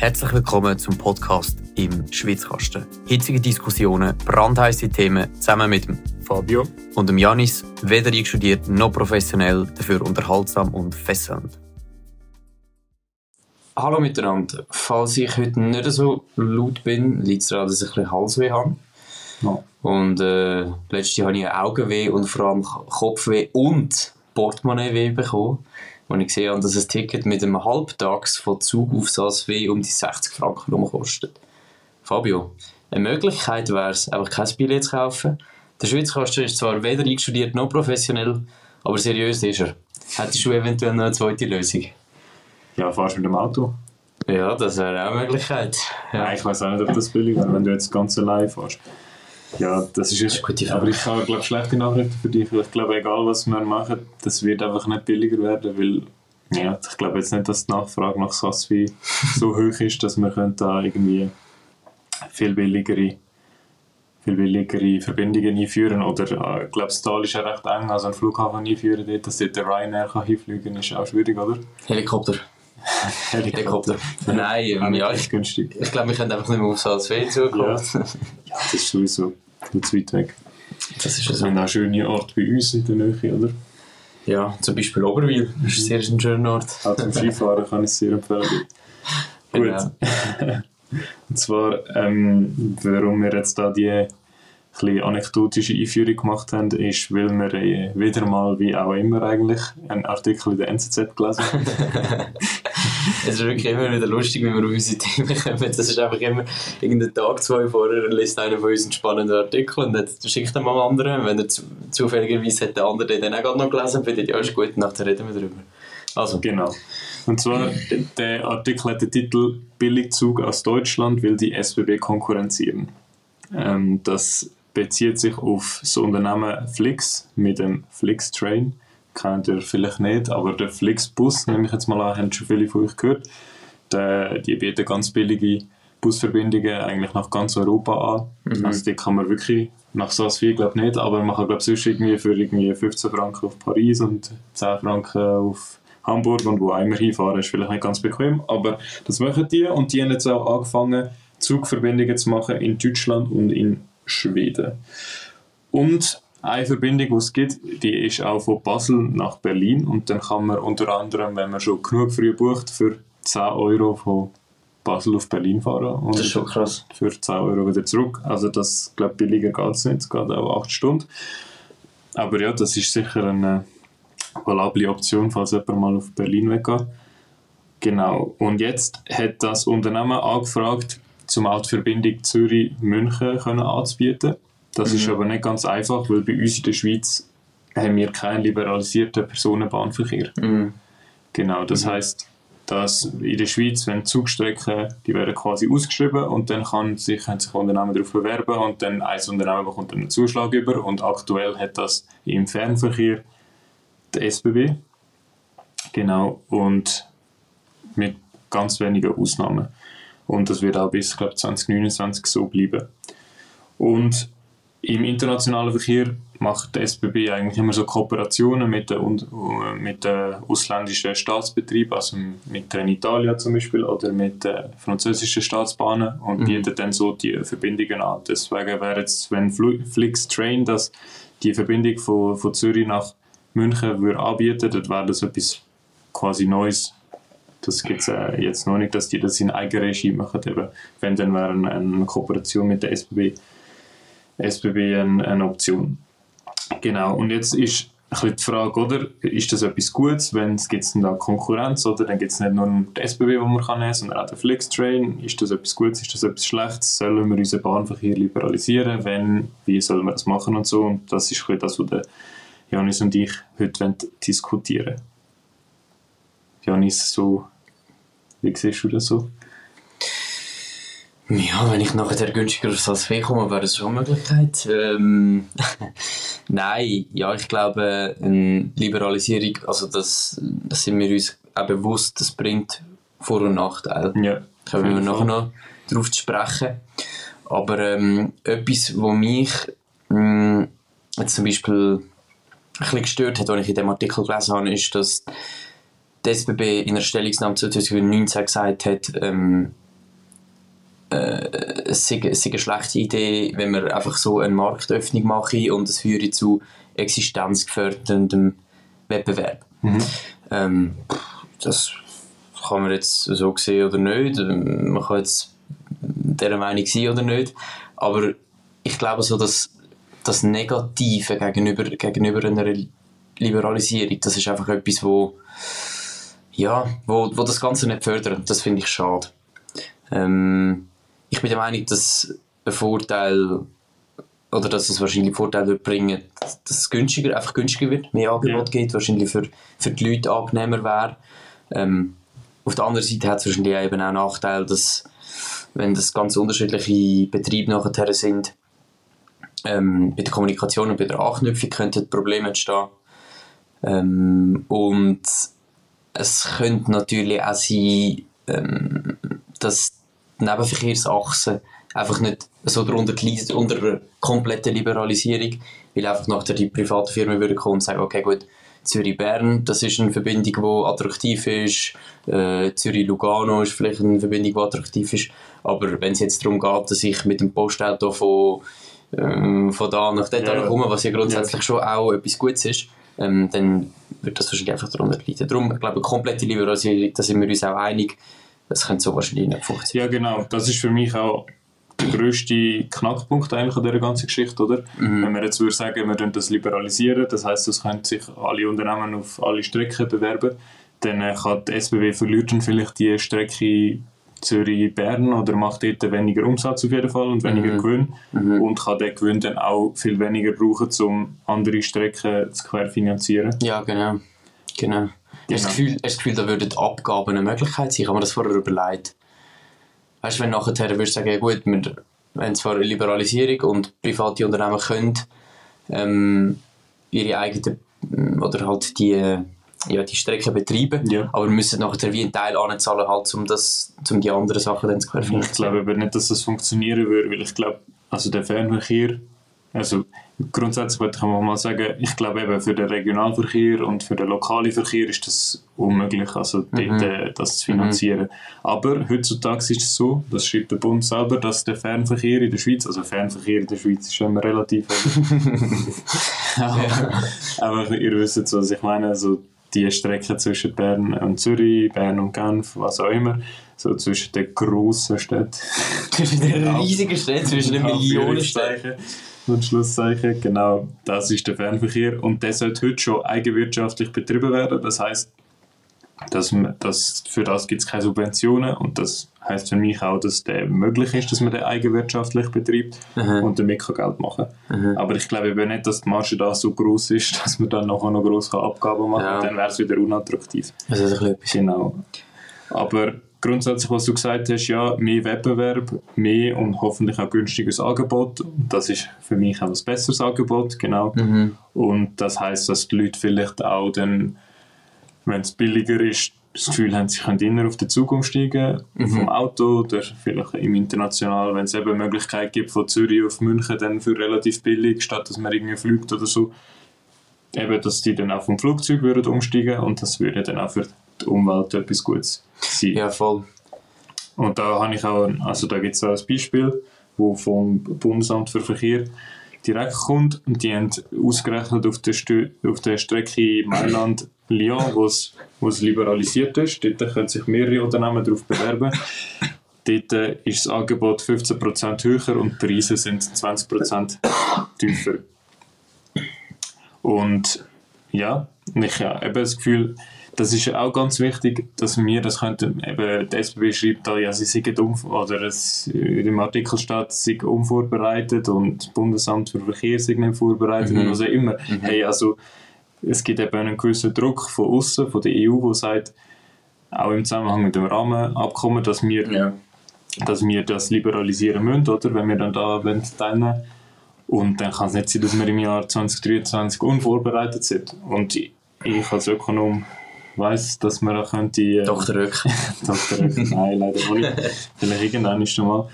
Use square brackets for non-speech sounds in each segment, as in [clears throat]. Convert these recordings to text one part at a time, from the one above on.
Herzlich willkommen zum Podcast im Schwitzkasten. Hitzige Diskussionen, brandheiße Themen zusammen mit dem Fabio und dem Janis, weder einstudiert noch professionell, dafür unterhaltsam und fesselnd. Hallo miteinander. Falls ich heute nicht so laut bin, liegt es daran, dass ich ein bisschen Halsweh habe. Ja. Und äh, letztes Jahr habe ich Augenweh und vor allem Kopfweh und Portemonnaie bekommen als ich habe, dass ein Ticket mit einem Halbtags von Zug auf Saas-W um die 60 Franken kostet. Fabio, eine Möglichkeit wäre es, einfach kein Billett zu kaufen. Der Schweizkasten ist zwar weder einstudiert noch professionell, aber seriös ist er. Hättest du eventuell noch eine zweite Lösung? Ja, fahrst du mit dem Auto? Ja, das wäre auch eine Möglichkeit. Ja. Nein, ich weiß auch nicht, ob das billig wäre, wenn du jetzt ganz allein fährst. Ja, das ist, eine gute Frage. Aber ich habe, glaube schlechte Nachrichten für dich. Ich glaube, egal was wir machen, das wird einfach nicht billiger werden, weil ja, ich glaube jetzt nicht, dass die Nachfrage nach Saswi so [laughs] hoch ist, dass wir da irgendwie viel billigere, viel billigere Verbindungen einführen oder äh, ich glaube, das Tal ist ja recht eng, also einen Flughafen einführen dort, dass dort der Ryanair kann hinfliegen ist auch schwierig, oder? Helikopter. [laughs] Helikopter. Nein, Ja, ähm, nicht ja, ich, günstig. ich glaube, wir können einfach nicht mehr auf Salzweh zukommen. Ja. Ja, das ist sowieso viel zu weit weg. Das ist Wir so. haben auch schöne Orte bei uns in der Nähe, oder? Ja, zum Beispiel Oberwil. Das ist sehr ein schöner Ort. Auch zum Skifahren kann ich es sehr empfehlen. Genau. Gut. [laughs] Und zwar, ähm, warum wir jetzt da die bisschen anekdotische Einführung gemacht haben, ist, weil wir äh, wieder mal, wie auch immer eigentlich, einen Artikel in der NZZ gelesen haben. [laughs] Es ist wirklich immer wieder lustig, wenn wir auf unsere Themen kommen. Das ist einfach immer irgendeinen Tag, zwei vorher, liest einer von uns einen spannenden Artikel und dann schickt er mal einen anderen. Wenn er zu, zufälligerweise hat der andere den dann auch gerade noch gelesen, findet ja, ist gut, nachher reden wir darüber. Also, Genau. Und zwar, der Artikel hat den Titel Billigzug aus Deutschland will die SBB konkurrenzieren. Ähm, das bezieht sich auf das Unternehmen Flix mit dem Flix Train. Kennt ihr vielleicht nicht, aber der Flixbus, nehme ich jetzt mal an, haben schon viele von euch gehört. Der, die bieten ganz billige Busverbindungen eigentlich nach ganz Europa an. Also die kann man wirklich nach Saas-Vier glaube nicht, aber man kann glaube sonst irgendwie für irgendwie 15 Franken auf Paris und 10 Franken auf Hamburg und wo immer hinfahren, ist vielleicht nicht ganz bequem, aber das machen die und die haben jetzt auch angefangen, Zugverbindungen zu machen in Deutschland und in Schweden. Und eine Verbindung, die es gibt, die ist auch von Basel nach Berlin und dann kann man unter anderem, wenn man schon genug früh bucht, für 10 Euro von Basel auf Berlin fahren und das ist schon krass. für 10 Euro wieder zurück. Also das, glaube billiger geht es nicht, es geht auch 8 Stunden. Aber ja, das ist sicher eine valable Option, falls jemand mal auf Berlin weggeht. Genau. Und jetzt hat das Unternehmen angefragt, zum auch die Verbindung Zürich-München können anzubieten. Das ist Mhm. aber nicht ganz einfach, weil bei uns in der Schweiz haben wir keinen liberalisierten Personenbahnverkehr. Mhm. Genau, das heißt, dass in der Schweiz, wenn Zugstrecken, die werden quasi ausgeschrieben und dann kann sich, sich Unternehmen darauf bewerben und dann ein Unternehmen bekommt einen Zuschlag über und aktuell hat das im Fernverkehr der SBB. Genau, und mit ganz wenigen Ausnahmen. Und das wird auch bis glaub, 2029 so bleiben. Und im internationalen Verkehr macht die SBB eigentlich immer so Kooperationen mit den, äh, mit den ausländischen Staatsbetrieben, also mit Trenitalia zum Beispiel oder mit den französischen Staatsbahnen und Mhm. bietet dann so die Verbindungen an. Deswegen wäre jetzt, wenn Flix Train das die Verbindung von, von Zürich nach München würde anbieten, dann wäre das etwas quasi Neues. Das gibt es äh, jetzt noch nicht, dass die das in Eigenregie machen. Eben. Wenn, dann wäre eine, eine Kooperation mit der SBB, SBB eine, eine Option. Genau, und jetzt ist die Frage, oder? Ist das etwas Gutes, wenn es gibt dann da Konkurrenz, oder? Dann gibt es nicht nur den SBB, den man kann sondern auch den Flixtrain. Ist das etwas Gutes, ist das etwas Schlechtes? Sollen wir unseren Bahnverkehr liberalisieren? Wenn, wie sollen wir das machen und so? Und das ist das, was der Janis und ich heute wollen diskutieren Janis, so, wie siehst du das so? Ja, wenn ich nachher günstiger auf Salzweh komme, wäre das schon eine Möglichkeit. Ähm, [laughs] Nein, ja, ich glaube, eine Liberalisierung, also das, das sind wir uns auch bewusst, das bringt Vor- und Nachteile. Ja, Da kommen wir nachher noch darauf zu sprechen. Aber ähm, etwas, was mich mh, jetzt zum Beispiel ein bisschen gestört hat, als ich in dem Artikel gelesen habe, ist, dass die SBB in einer Stellungnahme 2019 gesagt hat, ähm, äh, es sei, es sei eine schlechte Idee, wenn wir einfach so eine Marktöffnung machen und es führe zu existenzgeförderndem Wettbewerb. Mhm. Ähm, das kann man jetzt so sehen oder nicht. Man kann jetzt dieser Meinung sein oder nicht. Aber ich glaube so, dass das Negative gegenüber, gegenüber einer Liberalisierung, das ist einfach etwas, wo, ja, wo, wo das Ganze nicht fördert. Das finde ich schade. Ähm, ich bin der Meinung, dass ein Vorteil oder dass es wahrscheinlich Vorteile wird bringen, dass es günstiger, einfach günstiger wird, mehr Angebot Ja. gibt, wahrscheinlich für, für die Leute angenehmer wäre. Ähm, auf der anderen Seite hat es wahrscheinlich auch eben auch Nachteil, dass wenn das ganz unterschiedliche Betriebe nachher sind, ähm, bei der Kommunikation und bei der Anknüpfung könnten Probleme entstehen. Ähm, und es könnte natürlich auch sein, ähm, dass die Nebenverkehrsachse einfach nicht so darunter leidet, unter einer kompletten Liberalisierung, weil einfach nachher die privaten Firmen würden kommen und sagen, okay gut, Zürich-Bern, das ist eine Verbindung, die attraktiv ist, äh, Zürich-Lugano ist vielleicht eine Verbindung, die attraktiv ist, aber wenn es jetzt darum geht, dass ich mit dem Postauto von, ähm, von da nach dort Ja. komme, was ja. grundsätzlich schon auch etwas Gutes ist, ähm, dann wird das wahrscheinlich einfach darunter leiden. Darum, ich glaube, eine komplette Liberalisierung, da sind wir uns auch einig, das könnte so wahrscheinlich nicht funktionieren. Ja, genau. Das ist für mich auch der grösste Knackpunkt eigentlich an dieser ganzen Geschichte, oder? Wenn wir jetzt würde sagen, wir würden das liberalisieren, das heißt, es können sich alle Unternehmen auf alle Strecken bewerben, dann äh, kann die SBB verliert dann vielleicht die Strecke Zürich-Bern oder macht dort weniger Umsatz auf jeden Fall und weniger Gewinn und kann den Gewinn dann auch viel weniger brauchen, um andere Strecken zu querfinanzieren. Ja, genau. genau. Hast du das Gefühl, hast du das Gefühl, da würden Abgaben eine Möglichkeit sein? Ich habe mir das vorher überlegt. Weißt du, wenn nachher würdest du sagen, ja gut, wir haben zwar eine Liberalisierung und private Unternehmen können ähm, ihre eigenen oder halt die, ja, die Strecken betreiben, Ja. aber müssen nachher wie einen Teil anzahlen, halt, um, das, um die anderen Sachen dann zu Ich querfinanzieren. glaube aber nicht, dass das funktionieren würde, weil ich glaube, also der Fernverkehr, also grundsätzlich würde ich mal sagen, ich glaube eben für den Regionalverkehr und für den lokalen Verkehr ist das unmöglich, also dort, äh, das zu finanzieren. Aber heutzutage ist es so, das schreibt der Bund selber, dass der Fernverkehr in der Schweiz, also Fernverkehr in der Schweiz ist immer relativ, aber, [laughs] [laughs] aber ihr wisst, was ich meine, also die Strecke zwischen Bern und Zürich, Bern und Genf, was auch immer, so zwischen den grossen Städten. [laughs] Zwischen den riesigen Städten, zwischen den Millionen Städten. Und Schlusszeichen, genau, das ist der Fernverkehr und der sollte heute schon eigenwirtschaftlich betrieben werden. Das heißt, dass man, dass für das gibt es keine Subventionen und das heißt für mich auch, dass der möglich ist, dass man den eigenwirtschaftlich betreibt und damit kann Geld machen. Aber ich glaube eben nicht, dass die Marge da so groß ist, [laughs] dass man dann nachher noch grosse Abgaben machen Ja. kann. Dann wäre es wieder unattraktiv. Das ist ein bisschen Genau. Aber grundsätzlich, was du gesagt hast, ja, mehr Wettbewerb, mehr und hoffentlich auch günstiges Angebot. Das ist für mich auch ein besseres Angebot, genau. Mhm. Und das heißt, dass die Leute vielleicht auch dann, wenn es billiger ist, das Gefühl haben, sie können eher auf den Zug umsteigen, vom Auto oder vielleicht im International, wenn es eben Möglichkeit gibt, von Zürich auf München dann für relativ billig, statt dass man irgendwie fliegt oder so, eben, dass die dann auch vom Flugzeug würden umsteigen und das würde dann auch für die Umwelt etwas Gutes sein. Ja, voll. Und da habe ich auch, also da gibt es auch ein Beispiel, wo vom Bundesamt für Verkehr direkt kommt und die haben ausgerechnet auf der, Stö auf der Strecke Mailand-Lyon, wo es wo es liberalisiert ist. Dort können sich mehrere Unternehmen darauf bewerben. Dort äh, ist das Angebot 15% höher und die Preise sind 20% tiefer. Und ja, ich habe eben das Gefühl, das ist auch ganz wichtig, dass wir das könnten, eben, die SBB schreibt da, ja, sie sind um, oder es, in dem Artikel steht, sie sind unvorbereitet und das Bundesamt für Verkehr sind nicht vorbereitet und was auch immer. Hey, also, es gibt eben einen gewissen Druck von außen, von der EU, wo sagt, auch im Zusammenhang mit dem Rahmenabkommen, dass wir, Ja. dass wir das liberalisieren müssen, oder, wenn wir dann da wollen teilnehmen und dann kann es nicht sein, dass wir im Jahr 2023 unvorbereitet sind. Und ich, als Ökonom weiß, dass man auch könnte... Äh, Dr. Röck. [laughs] Dr. Röck, nein, leider nicht. [laughs] Vielleicht irgendwann ist mal.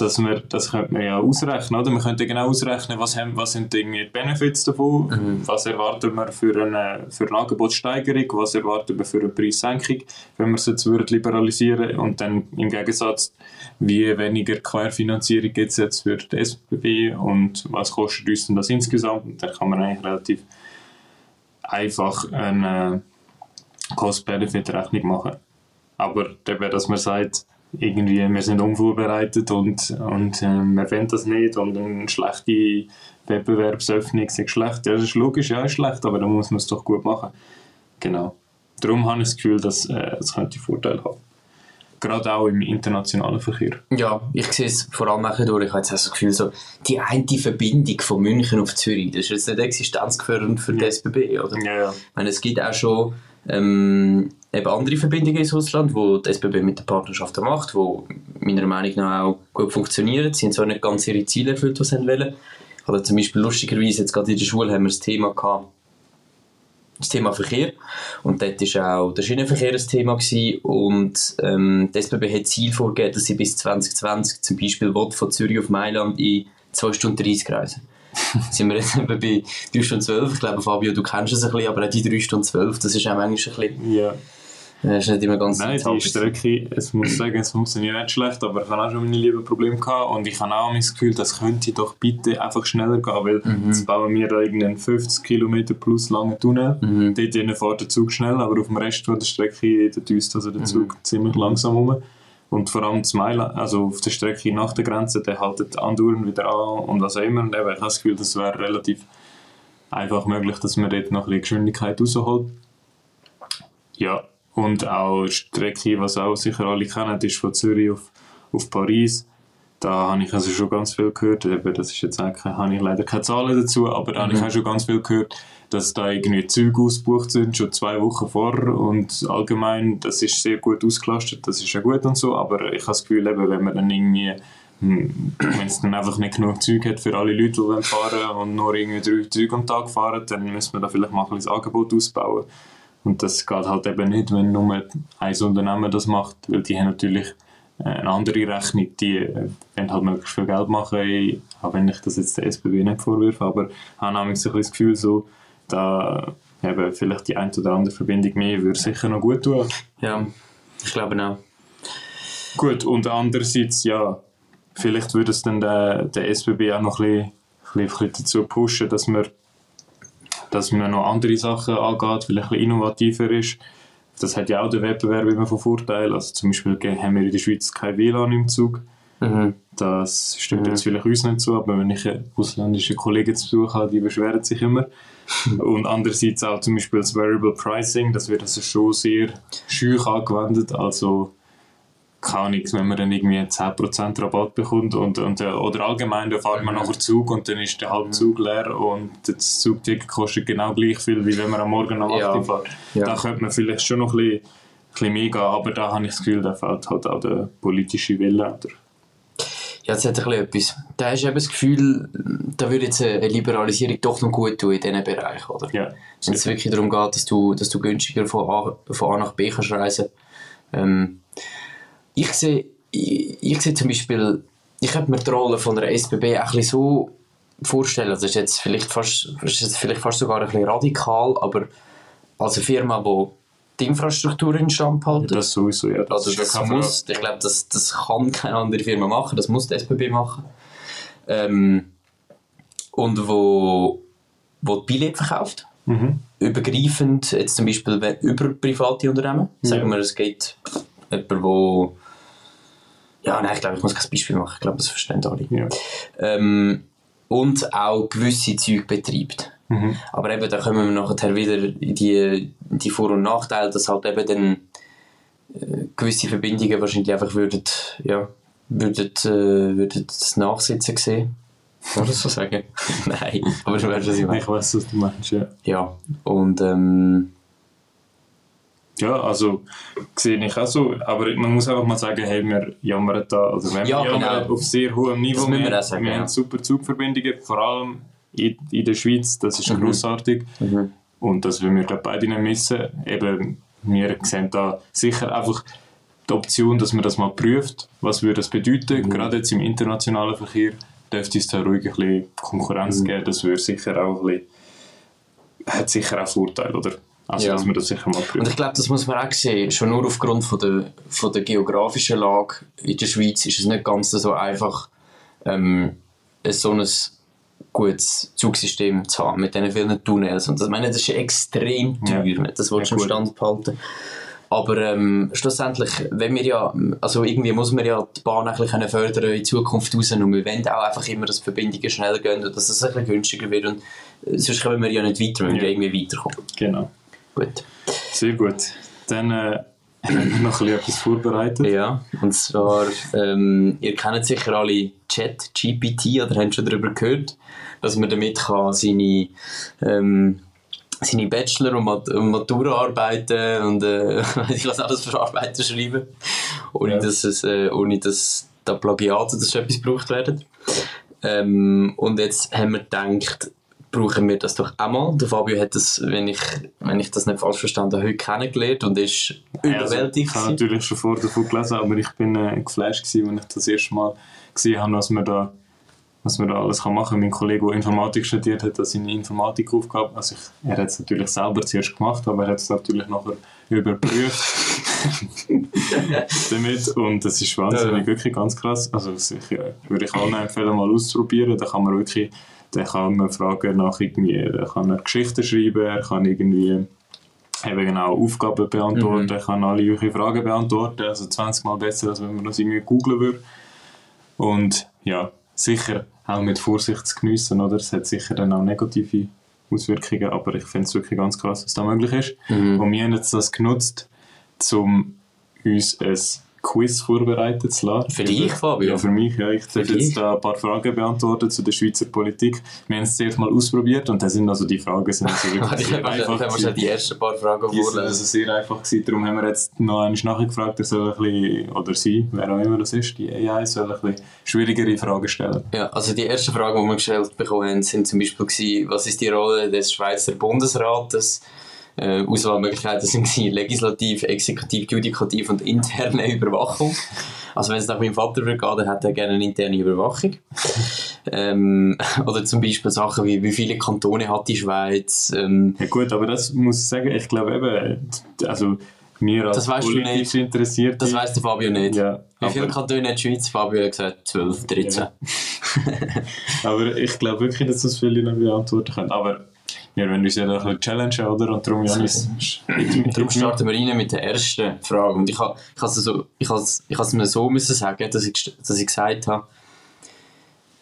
Dass wir, das könnte man ja ausrechnen, oder? Man könnte genau ausrechnen, was, haben, was sind die Benefits davon, mhm. was erwarten wir für eine, für eine Angebotssteigerung, was erwarten wir für eine Preissenkung, wenn wir es jetzt würden liberalisieren und dann im Gegensatz, wie weniger Querfinanzierung gibt es jetzt für die SBB und was kostet uns denn das insgesamt und dann kann man eigentlich relativ einfach eine Cost-Benefit-Rechnung machen. Aber eben, dass man sagt, irgendwie, wir sind unvorbereitet und, und äh, wir wollen das nicht und eine schlechte Wettbewerbsöffnung ist schlecht. Ja, das ist logisch, ja, ist schlecht, aber dann muss man es doch gut machen. Genau. Darum habe ich das Gefühl, dass äh, es könnte Vorteile haben. Gerade auch im internationalen Verkehr. Ja, ich sehe es vor allem auch durch. Ich habe jetzt auch das Gefühl, so, die eine Verbindung von München auf Zürich, das ist jetzt nicht existenzgefährdend für die SBB, oder? Ja, ja. Ich meine, es gibt auch schon ähm, eben andere Verbindungen ins Ausland, wo die SBB mit der Partnerschaft macht, wo meiner Meinung nach auch gut funktionieren. Sie haben zwar nicht ganz ihre Ziele erfüllt, was sie wollen. Oder zum Beispiel lustigerweise, jetzt gerade in der Schule haben wir das Thema gehabt, das Thema Verkehr. Und dort war auch der Schienenverkehr ein Thema. Gewesen. Und ähm, die SBB hat Ziel vorgegeben, dass sie bis 2020 zum Beispiel von Zürich auf Mailand in 2 Stunden 30 reisen [laughs] sind wir jetzt bei 3 Stunden 12. Ich glaube, Fabio, du kennst es ein bisschen, aber auch die 3 Stunden 12, das ist auch manchmal ein bisschen... Ja. Das ist nicht immer ganz Nein, die Strecke, es muss sagen, es funktioniert nicht schlecht, aber ich habe auch schon meine lieben Probleme gehabt und ich habe auch das Gefühl, das könnte doch bitte einfach schneller gehen, weil mhm. jetzt bauen wir da irgendeinen 50 km plus langen Tunnel, mhm. dort fährt der Zug schnell, aber auf dem Rest der Strecke düst also der Zug mhm. ziemlich langsam um. Und vor allem Mailand, also auf der Strecke nach der Grenze, der haltet andauernd wieder an und was auch immer. Und eben, ich habe das Gefühl, das wäre relativ einfach möglich, dass man dort noch ein bisschen Geschwindigkeit rausholt. Ja, und auch die Strecke, was auch sicher alle kennen, ist von Zürich auf, auf Paris. Da habe ich also schon ganz viel gehört. Eben, das ist jetzt eigentlich, habe ich leider keine Zahlen dazu, aber da mhm. habe ich mhm. auch schon ganz viel gehört, dass da irgendwie Züge ausgebucht sind, schon zwei Wochen vorher und allgemein, das ist sehr gut ausgelastet, das ist ja gut und so, aber ich habe das Gefühl, eben, wenn man dann irgendwie hm, wenn es dann einfach nicht genug Zeug hat für alle Leute, die fahren und nur irgendwie drei Züge am Tag fahren, dann müssen wir da vielleicht mal ein bisschen das Angebot ausbauen. Und das geht halt eben nicht, wenn nur ein Unternehmen das macht, weil die haben natürlich eine andere Rechnung, die äh, wollen halt möglichst viel Geld machen, auch wenn ich das jetzt der SBB nicht vorwürfe, aber habe nämlich so ein das Gefühl, so, da eben vielleicht die ein oder andere Verbindung mehr würde sicher noch gut tun. Ja, ich glaube auch. Gut, und andererseits, ja, vielleicht würde es dann der, der SBB auch noch ein bisschen, ein bisschen dazu pushen, dass man, dass man noch andere Sachen angeht, vielleicht ein innovativer ist. Das hat ja auch der Wettbewerb immer von Vorteil. Also zum Beispiel haben wir in der Schweiz kein WLAN im Zug. Mhm. Das stimmt mhm. jetzt vielleicht uns nicht so, aber wenn ich ausländische Kollegen zu Besuch habe, die beschweren sich immer. [laughs] Und andererseits auch zum Beispiel das Variable Pricing, das wird also schon sehr schüch angewendet. Also kann nichts, wenn man dann irgendwie 10% Rabatt bekommt und, und, äh, oder allgemein, da fährt man mhm. nachher Zug und dann ist der halbe Zug leer und das Zugticket kostet genau gleich viel, wie wenn man am Morgen am 8 ja. fährt. Ja. Da könnte man vielleicht schon noch ein bisschen, ein bisschen mehr gehen, aber da habe ich das Gefühl, da fehlt halt auch der politische Wille. Oder? Ja, das hat ein etwas. Da hast du eben das Gefühl, da würde jetzt eine Liberalisierung doch noch gut tun in diesen Bereich, oder? Ja. Wenn es wirklich darum geht, dass du, dass du günstiger von A, von A nach B kannst reisen. Ähm, ich sehe, ich, ich sehe zum Beispiel, ich könnte mir die Rolle von der SBB auch ein so vorstellen, das ist jetzt vielleicht fast, ist jetzt vielleicht fast sogar ein bisschen radikal, aber als eine Firma, die die Infrastruktur in Stand halten. Das sowieso, ja. Das, also das muss, ich glaube, das, das kann keine andere Firma machen, das muss die SBB machen. Ähm, und wo, wo die Billette verkauft. Mhm. Übergreifend, jetzt zum Beispiel über private Unternehmen. Sagen ja. wir, es geht jemand, wo ja, nein, ich glaube, ich muss kein Beispiel machen. Ich glaube, das verstehen alle. Ja. Ähm, und auch gewisse Züge betreibt. Mhm. Aber eben, da kommen wir nachher wieder in die, die Vor- und Nachteile, dass halt eben dann äh, gewisse Verbindungen wahrscheinlich einfach würden, ja, würden, äh, würden das Nachsitzen sehen. Kann man das so sagen? [laughs] Nein, aber du weißt, was ich meine. Ich weiß, was du meinst, ja. Ja, und ähm, ja, also sehe ich auch so. Aber man muss einfach mal sagen, hey, wir jammern da. Also wenn ja, wir jammern genau. auf sehr hohem Niveau. Das wir, wir, sagen, wir ja. haben super Zugverbindungen, vor allem in, in der Schweiz. Das ist mhm. großartig. Mhm. Und das wollen wir glaube beide nicht missen. Eben, wir sehen da sicher einfach die Option, dass man das mal prüft. Was würde das bedeuten? Mhm. Gerade jetzt im internationalen Verkehr dürfte es da ruhig ein bisschen Konkurrenz Mhm. geben. Das würde sicher auch ein bisschen, hat sicher auch Vorteile, oder? Also, Ja. dass man das sicher mal Und prüft. ich glaube, das muss man auch sehen. Schon nur aufgrund von der, von der geografischen Lage in der Schweiz ist es nicht ganz so einfach, ähm, ein so ein gutes Zugsystem zu haben mit diesen vielen Tunnels. Und das, ich meine, das ist extrem teuer. Ja. Das willst du Ja, im. Stand behalten. Aber ähm, schlussendlich, wenn wir ja, also irgendwie muss man ja die Bahn bisschen fördern in Zukunft raus und wir wollen auch einfach immer, dass die Verbindungen schneller gehen und dass es ein bisschen günstiger wird und äh, sonst kommen wir ja nicht weiter, wir müssen Ja. ja irgendwie weiterkommen. Genau. Gut. Sehr gut. Dann äh, haben [clears throat] wir noch etwas vorbereitet. Ja, und zwar, ähm, ihr kennt sicher alle Chat, GPT, oder habt schon darüber gehört, dass man damit kann seine, ähm, seine Bachelor- und Mat und Maturaarbeiten und äh, [laughs] ich lasse alles für Arbeiten schreiben, ohne, Ja. dass, es, äh, ohne dass da Plagiate oder so etwas gebraucht werden. Ähm, und jetzt haben wir gedacht, brauchen wir das doch auch mal. Der Fabio hat das, wenn ich, wenn ich das nicht falsch verstanden habe, heute kennengelernt und ist Ja, also, überwältigt. ich habe natürlich schon vorher davon gelesen, aber ich bin äh, geflasht gewesen, als ich das erste Mal gesehen habe, was man da, was man da alles kann machen kann. Mein Kollege, der Informatik studiert hat, hat seine Informatikaufgabe, also ich, er hat es natürlich selber zuerst gemacht, aber er hat es natürlich nachher überprüft [laughs] damit und das ist wahnsinnig, Ja. wirklich ganz krass. Also ich, äh, würde ich allen empfehlen, mal auszuprobieren. Da kann man wirklich, da kann man Fragen nach irgendwie, da kann er Geschichten schreiben, er kann irgendwie eben genau Aufgaben beantworten, Mhm. er kann alle eure Fragen beantworten, also 20 Mal besser, als wenn man das irgendwie googlen würde. Und ja, sicher auch mit Vorsicht zu geniessen, oder? Es hat sicher dann auch negative Auswirkungen, aber ich finde es wirklich ganz krass, was da möglich ist. Mhm. Und wir haben jetzt das genutzt, um uns ein Quiz vorbereitet zu lassen. Für dich, Fabio? Ja, für mich. Ja. Ich darf jetzt da ein paar Fragen beantworten zu der Schweizer Politik. Wir haben es zuerst mal ausprobiert und da sind also die Fragen sind also [laughs] wirklich sehr habe einfach schon gewesen. die ersten paar Fragen Die sind also sehr einfach gewesen. Darum haben wir jetzt noch einmal nachgefragt, er soll ein bisschen, oder sie, wer auch immer das ist, die AI, soll ein bisschen schwierigere Fragen stellen. Ja, also die ersten Fragen, die wir gestellt bekommen haben, sind zum Beispiel gewesen, was ist die Rolle des Schweizer Bundesrates? Äh, Auswahlmöglichkeiten sind Legislativ, Exekutiv, Judikativ und interne [laughs] Überwachung. Also wenn es nach meinem Vater würde gehen, dann hätte er gerne eine interne Überwachung. ähm, [laughs] oder zum Beispiel Sachen wie, wie viele Kantone hat die Schweiz? Ähm, Ja gut, aber das muss ich sagen, ich glaube eben, also mir als Das politisch nicht. interessiert. das weiss der Fabio nicht. Ja, Wie viele Kantone hat die Schweiz? Fabio hat gesagt 12, 13. Ja. [laughs] Aber ich glaube wirklich, dass das viele nicht beantworten können. Aber wir wollen uns ja da ein bisschen challengen, oder? Und darum, Janis, Darum starten wir rein mit der ersten Frage. Und ich habe ich has so, ich has, ich has mir so müssen sagen, dass ich, dass ich gesagt habe,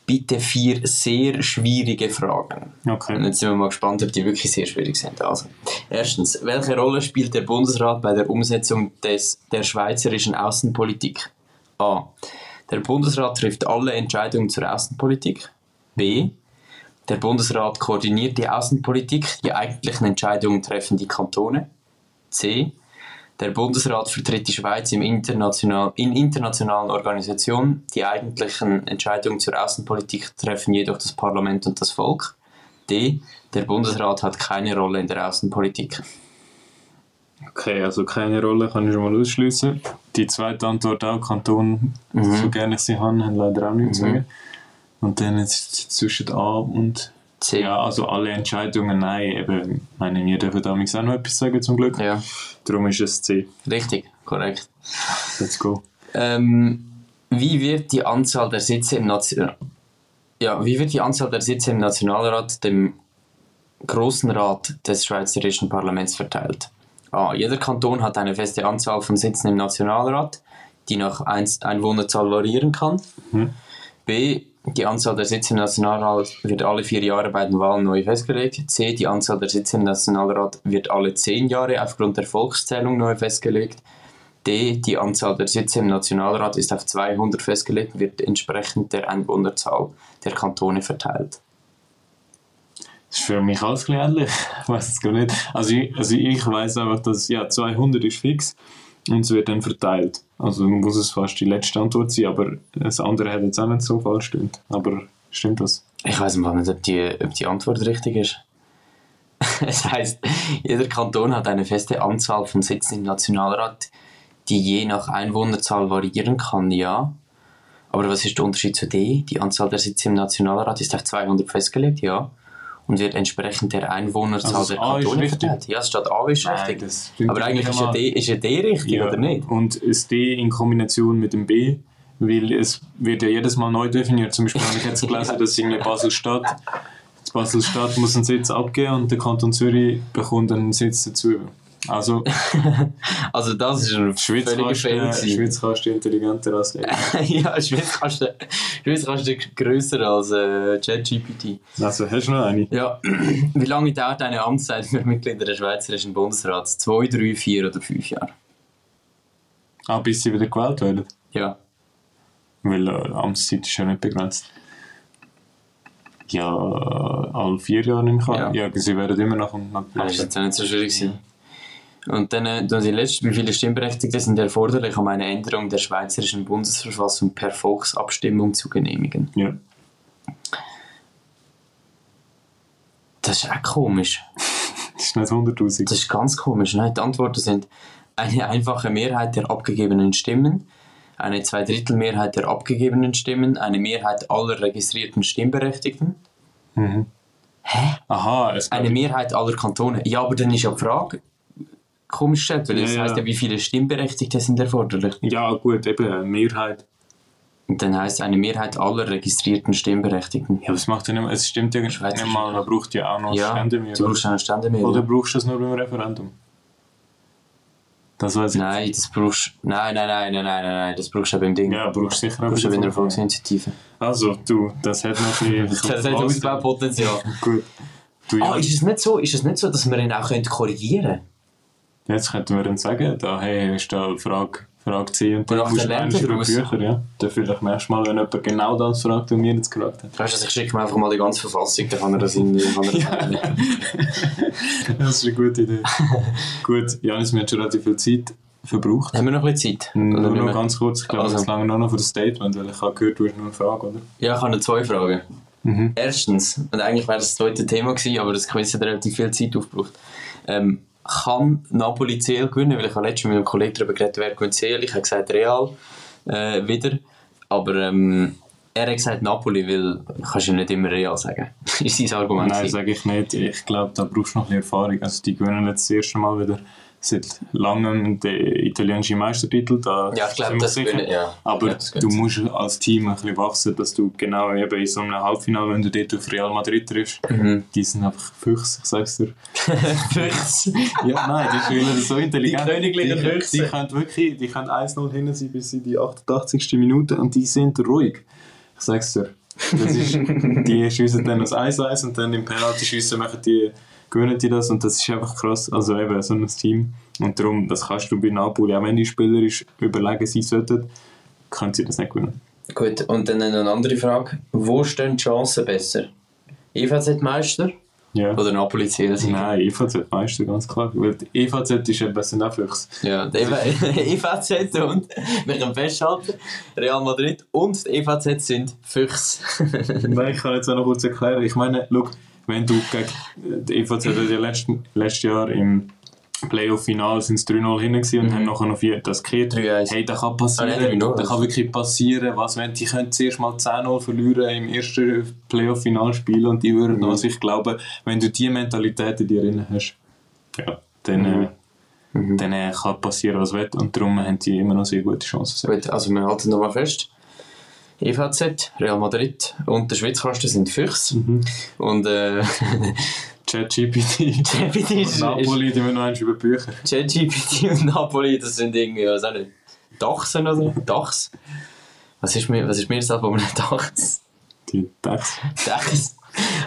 bitte vier sehr schwierige Fragen. Und Okay. jetzt sind wir mal gespannt, ob die wirklich sehr schwierig sind. Also, erstens, welche Rolle spielt der Bundesrat bei der Umsetzung des, der schweizerischen Außenpolitik? A. Der Bundesrat trifft alle Entscheidungen zur Außenpolitik. B. Der Bundesrat koordiniert die Außenpolitik, die eigentlichen Entscheidungen treffen die Kantone. C. Der Bundesrat vertritt die Schweiz im international, in internationalen Organisationen. Die eigentlichen Entscheidungen zur Außenpolitik treffen jedoch das Parlament und das Volk. D. Der Bundesrat hat keine Rolle in der Außenpolitik. okay, also keine Rolle kann ich schon mal ausschließen. Die zweite Antwort auch, Kanton, Mhm. so gerne ich sie haben, haben leider auch nichts zu sagen. Und dann jetzt zwischen A und C. Ja, also alle Entscheidungen, nein, eben, ich meine, wir dürfen damals auch noch etwas sagen, zum Glück. Ja, Darum ist es C. richtig, korrekt. Let's go. Ähm, wie wird die Anzahl der Sitze im Nation ja, wie wird die Anzahl der Sitze im Nationalrat dem Großen Rat des Schweizerischen Parlaments verteilt? A. Jeder Kanton hat eine feste Anzahl von Sitzen im Nationalrat, die nach Einwohnerzahl variieren kann. Mhm. B. Die Anzahl der Sitze im Nationalrat wird alle vier Jahre bei den Wahlen neu festgelegt. C. Die Anzahl der Sitze im Nationalrat wird alle zehn Jahre aufgrund der Volkszählung neu festgelegt. D. Die Anzahl der Sitze im Nationalrat ist auf 200 festgelegt und wird entsprechend der Einwohnerzahl der Kantone verteilt. Das ist für mich alles ähnlich. Ich weiß es gar nicht. Also ich, also ich weiß einfach, dass ja, 200 ist fix und es wird dann verteilt. Also muss es fast die letzte Antwort sein, aber das andere hat jetzt auch nicht so falsch stimmt. Aber stimmt das? Ich weiß nicht, ob die, ob die Antwort richtig ist. [laughs] es heißt, jeder Kanton hat eine feste Anzahl von Sitzen im Nationalrat, die je nach Einwohnerzahl variieren kann, ja. Aber was ist der Unterschied zu D? Die Anzahl der Sitze im Nationalrat ist auf 200 festgelegt, ja. Und wird entsprechend der Einwohnerzahl Also der ist Kantone verteilt. Ja, es steht A ist Nein, richtig. Aber eigentlich ist ja. D, ist ja D richtig, Ja, oder nicht? Und das D in Kombination mit dem B, weil es wird ja jedes Mal neu definiert. Zum Beispiel habe ich jetzt [laughs] gelesen, dass irgendwie Basel-Stadt, Basel-Stadt muss einen Sitz abgeben und der Kanton Zürich bekommt einen Sitz dazu. Also, [laughs] Also das ist ein Schweiz völliger Fail. Schweiz kannst du intelligenter auslegen. [laughs] ja, Schweiz kannst du, Schweiz kannst du grösser als äh, ChatGPT. Also, hast du noch eine? Ja, [clears throat] wie lange dauert eine Amtszeit für Mitglieder des Schweizerischen Bundesrats? Zwei, drei, vier oder fünf Jahre? Ah, bis sie wieder gewählt werden. Ja. Weil äh, Amtszeit ist ja nicht begrenzt. Ja, alle vier Jahre ich an. Ja. Ja, sie werden immer noch Das ist jetzt auch nicht so schwierig gewesen. Und dann äh, dann die letzte, wie viele Stimmberechtigte sind erforderlich, um eine Änderung der Schweizerischen Bundesverfassung per Volksabstimmung zu genehmigen? Ja. Das ist auch komisch. Das ist nicht 100'000. Das ist ganz komisch. Nein, die Antworten sind eine einfache Mehrheit der abgegebenen Stimmen, eine Zweidrittelmehrheit der abgegebenen Stimmen, eine Mehrheit aller registrierten Stimmberechtigten, Mhm. Hä? Aha, es eine Mehrheit aller Kantone. Ja, aber dann ist ja die Frage komisch gestellt, weil Ja, das ja. heisst ja, wie viele Stimmberechtigte sind erforderlich. Ja, gut, eben, eine Mehrheit. Und dann heisst eine Mehrheit aller registrierten Stimmberechtigten. Ja, aber es macht ja nicht mehr, es stimmt ja nicht mal, man braucht ja auch noch Ja, Ständemehrheit. du brauchst eine Ständemehrheit. Oder brauchst du das nur beim Referendum? Das weiß ich. Nein, das brauchst Nein, nein, nein, nein, nein, nein, nein, das brauchst du beim Ding. Ja, brauchst du sicher auch brauchst du bei davon. Volksinitiative. Also, du, das hat noch bisschen... [laughs] Das hat Ausbaupotenzial. [laughs] Gut. Du, ja, Ah, ist es nicht so, ist es nicht so, dass wir ihn auch können korrigieren jetzt könnten wir dann sagen, da hey, ist da Frage, Frage C und lernt eins er über daraus? Bücher, ja. Dann vielleicht nächstes Mal, wenn jemand genau das fragt, was mir jetzt gefragt hat. Weißt du, also ich schicke mir einfach mal die ganze Verfassung, dann kann er das in. Kann er das das ist eine gute Idee. [laughs] Gut, Janis, wir haben schon relativ viel Zeit verbraucht. Haben wir noch ein bisschen Zeit? Nur noch ganz kurz, ich glaube, Also. jetzt lange noch noch für das Statement, weil ich habe gehört, du hast nur eine Frage, oder? Ja, ich habe zwei Fragen. Mhm. Erstens, und eigentlich wäre das das zweite Thema gewesen, aber das Quiz hat relativ viel Zeit aufgebraucht. Ähm, kann Napoli CL gewinnen? Weil ich habe letztens mit einem Kollegen darüber geredet, wer gewinnt CL. Ich habe gesagt Real äh, wieder. Aber ähm, er hat gesagt Napoli, weil du kannst ja nicht immer Real sagen. [laughs] ist sein Argument. Nein, sage ich nicht. Ich glaube, da brauchst du noch ein bisschen Erfahrung. Also die gewinnen jetzt das erste Mal wieder seit langem den italienischen Meistertitel. Da Ja, ich glaube, sind das sicher. gewinnen, ja. Aber das du musst als Team ein bisschen wachsen, dass du genau eben in so einem Halbfinale, wenn du dort auf Real Madrid triffst, Mhm. die sind einfach Füchse, ich sag's dir. [laughs] Füchse. Ja, nein, die spielen so intelligent. Die königlichen die, Füchse. die können wirklich, die können 1-0 hinten sein bis in die 88. Minute und die sind ruhig. Ich sag's dir. Das ist, [laughs] die schiessen dann aus 1-1 und dann im Penalty-Schiessen machen die, gewinnen die das und das ist einfach krass. Also eben so ein Team. Und darum, das kannst du bei Napoli, auch wenn die spielerisch überlegen sein sollten, können sie das nicht gewinnen. Gut, und dann eine andere Frage. Wo stehen die Chancen besser? EVZ-Meister Ja. oder Napoli CL? Nein, EVZ Meister, ganz klar. Weil EVZ ist eben, sind auch Füchse. Ja, EVZ [laughs] und [laughs] wir können festhalten, Real Madrid und EVZ sind Füchse. Nein, ich kann jetzt auch noch kurz erklären. Ich meine, schau, wenn du gegen die EVZ hat ja letzten, letztes Jahr im Playoff-Final sind es 3-0 hinten gewesen und Mhm. haben nachher noch 4 das gekehrt. 3-1. Hey, das kann passieren. 3-0. das kann wirklich passieren. Was, wenn die können zuerst mal 10-0 verlieren im ersten Playoff-Finalspiel und die würden Mhm. also ich glaube, wenn du diese Mentalität in dir drin hast, ja, dann, äh, Mhm. dann äh, kann passieren, was will. Und darum haben die immer noch sehr gute Chancen. Gut, also wir halten nochmal fest. EVZ, Real Madrid und der Schweizkasten sind Füchse. Mhm. Und äh, [laughs] ChatGPT. ChatGPT ist, Napoli, die wir noch eins über Bücher. ChatGPT und Napoli, das sind irgendwie, was auch nicht, Dachsen oder so? Dachs? Was ist mir, was ist mir das Album [laughs] Dachs? Die Dachs. Dachs.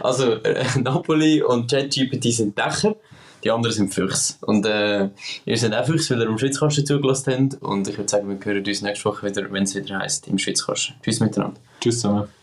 Also, äh, Napoli und ChatGPT sind Dächer, die anderen sind Füchse. Und äh, ihr seid auch Füchse, weil ihr im Schweizkasten zugelassen habt. Und ich würde sagen, wir hören uns nächste Woche wieder, wenn es wieder heisst, im Schweizkasten. Tschüss miteinander. Tschüss zusammen.